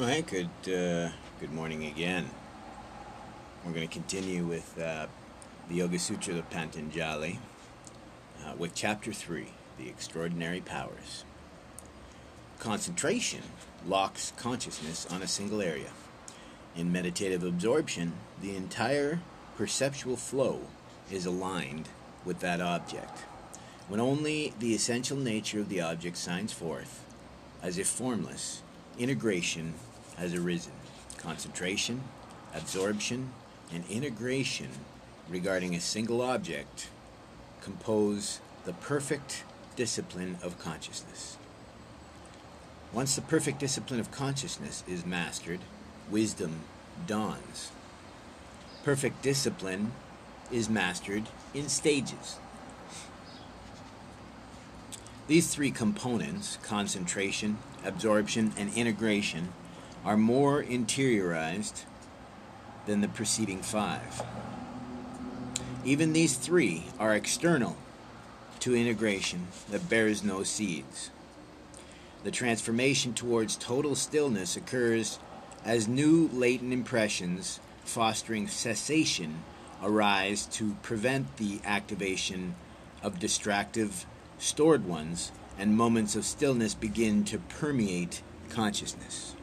All right, good, uh, good morning again. We're going to continue with uh, the Yoga Sutra of Patanjali uh, with Chapter 3 The Extraordinary Powers. Concentration locks consciousness on a single area. In meditative absorption, the entire perceptual flow is aligned with that object. When only the essential nature of the object shines forth, as if formless, integration has arisen. Concentration, absorption, and integration regarding a single object compose the perfect discipline of consciousness. Once the perfect discipline of consciousness is mastered, wisdom dawns. Perfect discipline is mastered in stages. These three components concentration, absorption, and integration are more interiorized than the preceding five. Even these three are external to integration that bears no seeds. The transformation towards total stillness occurs as new latent impressions fostering cessation arise to prevent the activation of distractive stored ones and moments of stillness begin to permeate consciousness.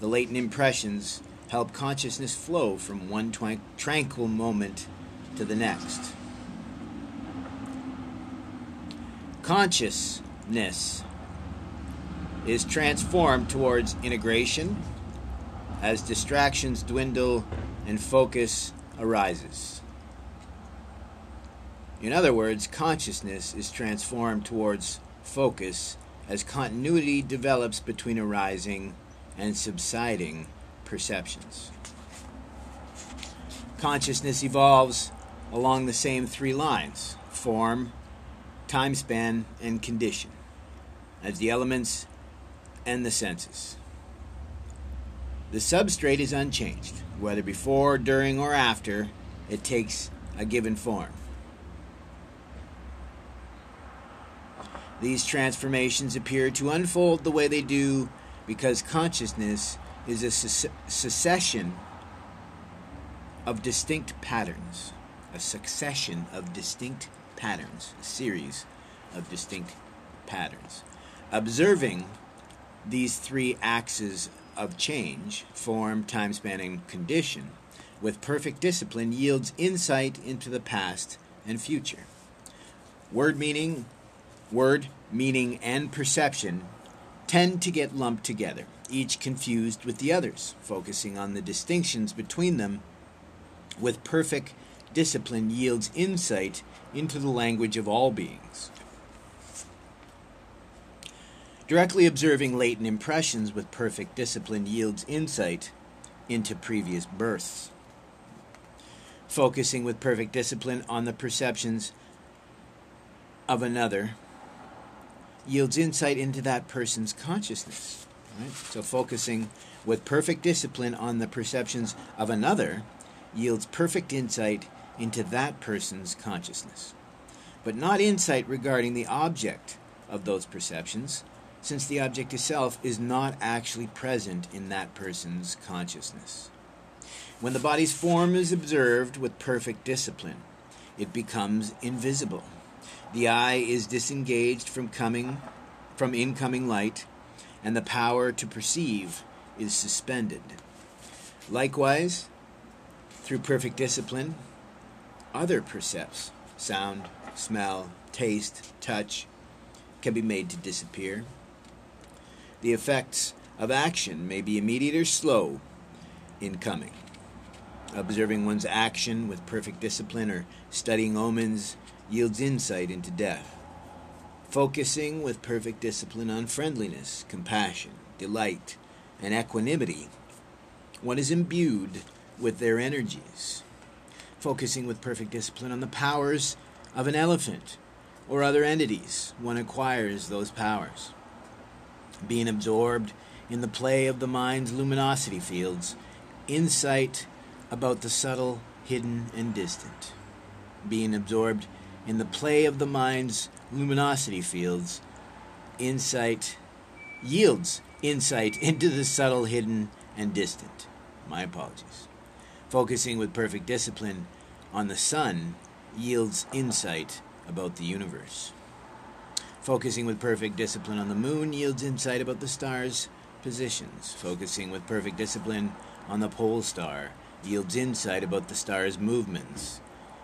The latent impressions help consciousness flow from one twank- tranquil moment to the next. Consciousness is transformed towards integration as distractions dwindle and focus arises. In other words, consciousness is transformed towards focus as continuity develops between arising and subsiding perceptions. Consciousness evolves along the same three lines form, time span, and condition as the elements and the senses. The substrate is unchanged, whether before, during, or after it takes a given form. These transformations appear to unfold the way they do because consciousness is a succession of distinct patterns, a succession of distinct patterns, a series of distinct patterns. Observing these three axes of change form, time span, and condition with perfect discipline yields insight into the past and future. Word meaning, word meaning, and perception tend to get lumped together, each confused with the others, focusing on the distinctions between them with perfect discipline yields insight into the language of all beings. Directly observing latent impressions with perfect discipline yields insight into previous births. Focusing with perfect discipline on the perceptions of another yields insight into that person's consciousness. Right? So, focusing with perfect discipline on the perceptions of another yields perfect insight into that person's consciousness, but not insight regarding the object of those perceptions, since the object itself is not actually present in that person's consciousness. When the body's form is observed with perfect discipline, it becomes invisible the eye is disengaged from coming from incoming light, and the power to perceive is suspended. Likewise, through perfect discipline, other percepts, sound, smell, taste, touch, can be made to disappear. The effects of action may be immediate or slow in coming. Observing one's action with perfect discipline or studying omens yields insight into death. Focusing with perfect discipline on friendliness, compassion, delight, and equanimity, one is imbued with their energies. Focusing with perfect discipline on the powers of an elephant or other entities, one acquires those powers. Being absorbed in the play of the mind's luminosity fields, insight about the subtle, hidden, and distant. Being absorbed in the play of the mind's luminosity fields, insight yields insight into the subtle, hidden, and distant. My apologies. Focusing with perfect discipline on the sun yields insight about the universe. Focusing with perfect discipline on the moon yields insight about the stars' positions. Focusing with perfect discipline on the pole star yields insight about the star's movements.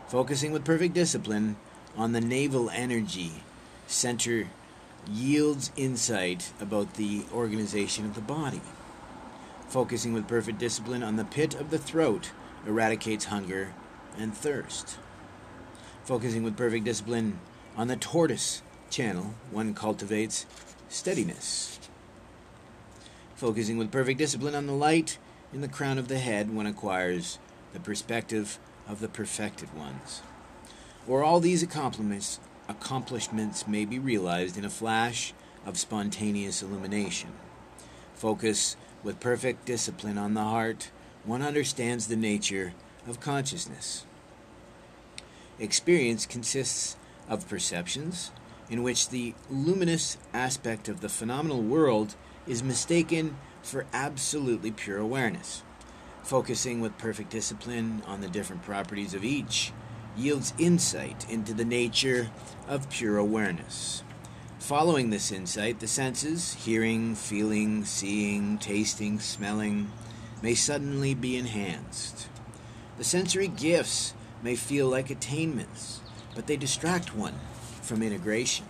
Focusing with perfect discipline on the Navel energy center yields insight about the organization of the body. Focusing with perfect discipline on the pit of the throat eradicates hunger and thirst. Focusing with perfect discipline on the tortoise channel, one cultivates steadiness. Focusing with perfect discipline on the light in the crown of the head, one acquires the perspective of the perfected ones. Or all these accomplishments, accomplishments may be realized in a flash of spontaneous illumination. Focus with perfect discipline on the heart, one understands the nature of consciousness. Experience consists of perceptions in which the luminous aspect of the phenomenal world is mistaken for absolutely pure awareness. Focusing with perfect discipline on the different properties of each yields insight into the nature of pure awareness. Following this insight, the senses hearing, feeling, seeing, tasting, smelling may suddenly be enhanced. The sensory gifts may feel like attainments, but they distract one from integration.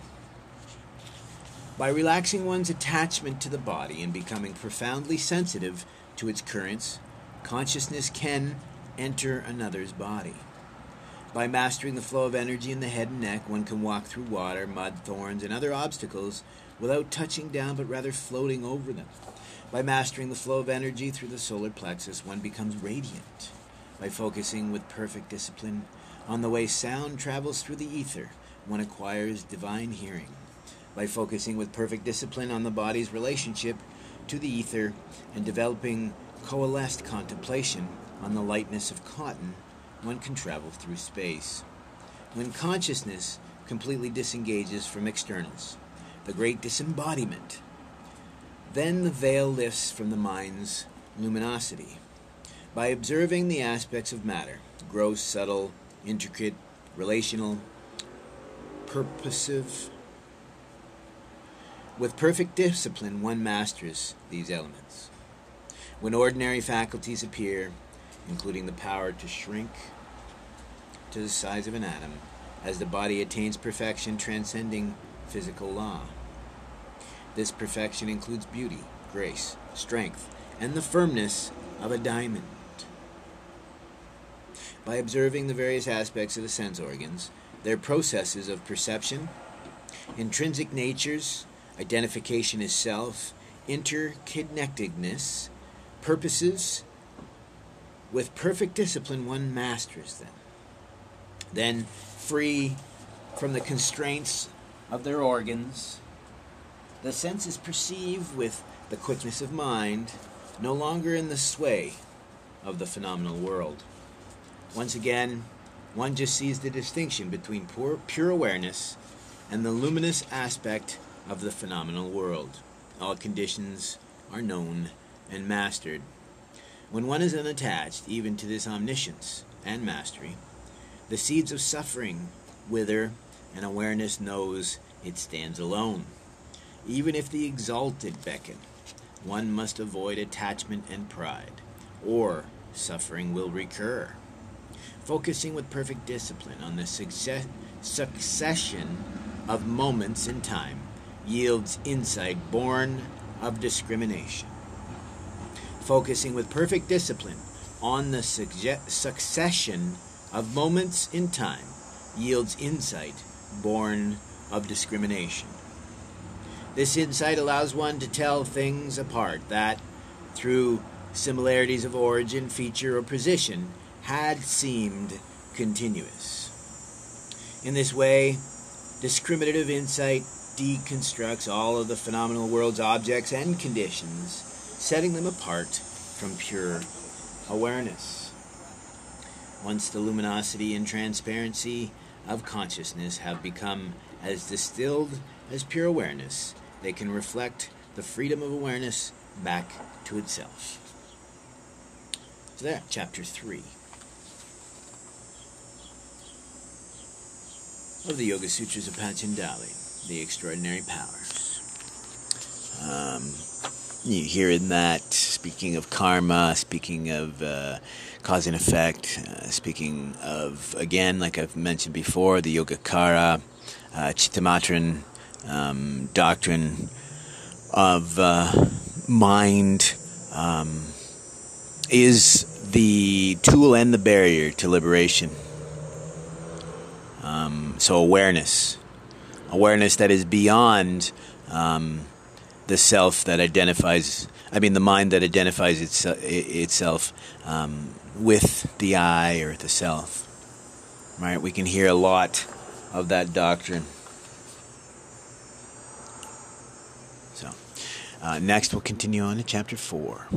By relaxing one's attachment to the body and becoming profoundly sensitive to its currents, consciousness can enter another's body. By mastering the flow of energy in the head and neck, one can walk through water, mud, thorns, and other obstacles without touching down but rather floating over them. By mastering the flow of energy through the solar plexus, one becomes radiant. By focusing with perfect discipline on the way sound travels through the ether, one acquires divine hearing. By focusing with perfect discipline on the body's relationship to the ether and developing coalesced contemplation on the lightness of cotton, one can travel through space. When consciousness completely disengages from externals, the great disembodiment, then the veil lifts from the mind's luminosity. By observing the aspects of matter, gross, subtle, intricate, relational, purposive, with perfect discipline, one masters these elements. When ordinary faculties appear, including the power to shrink to the size of an atom, as the body attains perfection transcending physical law. This perfection includes beauty, grace, strength, and the firmness of a diamond. By observing the various aspects of the sense organs, their processes of perception, intrinsic natures, identification as self, interconnectedness, purposes, with perfect discipline, one masters them. Then, free from the constraints of their organs, the senses perceive with the quickness of mind, no longer in the sway of the phenomenal world. Once again, one just sees the distinction between pure, pure awareness and the luminous aspect of the phenomenal world. All conditions are known and mastered. When one is unattached even to this omniscience and mastery, the seeds of suffering wither, and awareness knows it stands alone. Even if the exalted beckon, one must avoid attachment and pride, or suffering will recur. Focusing with perfect discipline on the success, succession of moments in time yields insight born of discrimination. Focusing with perfect discipline on the succession of moments in time yields insight born of discrimination. This insight allows one to tell things apart that, through similarities of origin, feature, or position, had seemed continuous. In this way, discriminative insight deconstructs all of the phenomenal world's objects and conditions, setting them apart from pure awareness. Once the luminosity and transparency of consciousness have become as distilled as pure awareness, they can reflect the freedom of awareness back to itself. So there, chapter 3 of the Yoga Sutras of Patanjali, the extraordinary powers. Um, you hear in that, speaking of karma, speaking of uh, cause and effect, uh, speaking of, again, like I've mentioned before, the Yogacara, uh, Chittamatran um, doctrine of uh, mind um, is the tool and the barrier to liberation. Um, so, awareness. Awareness that is beyond um, the self that identifies, I mean, the mind that identifies its, itself um, with the I or the self. Right? We can hear a lot of that doctrine. So, uh, next we'll continue on to chapter 4.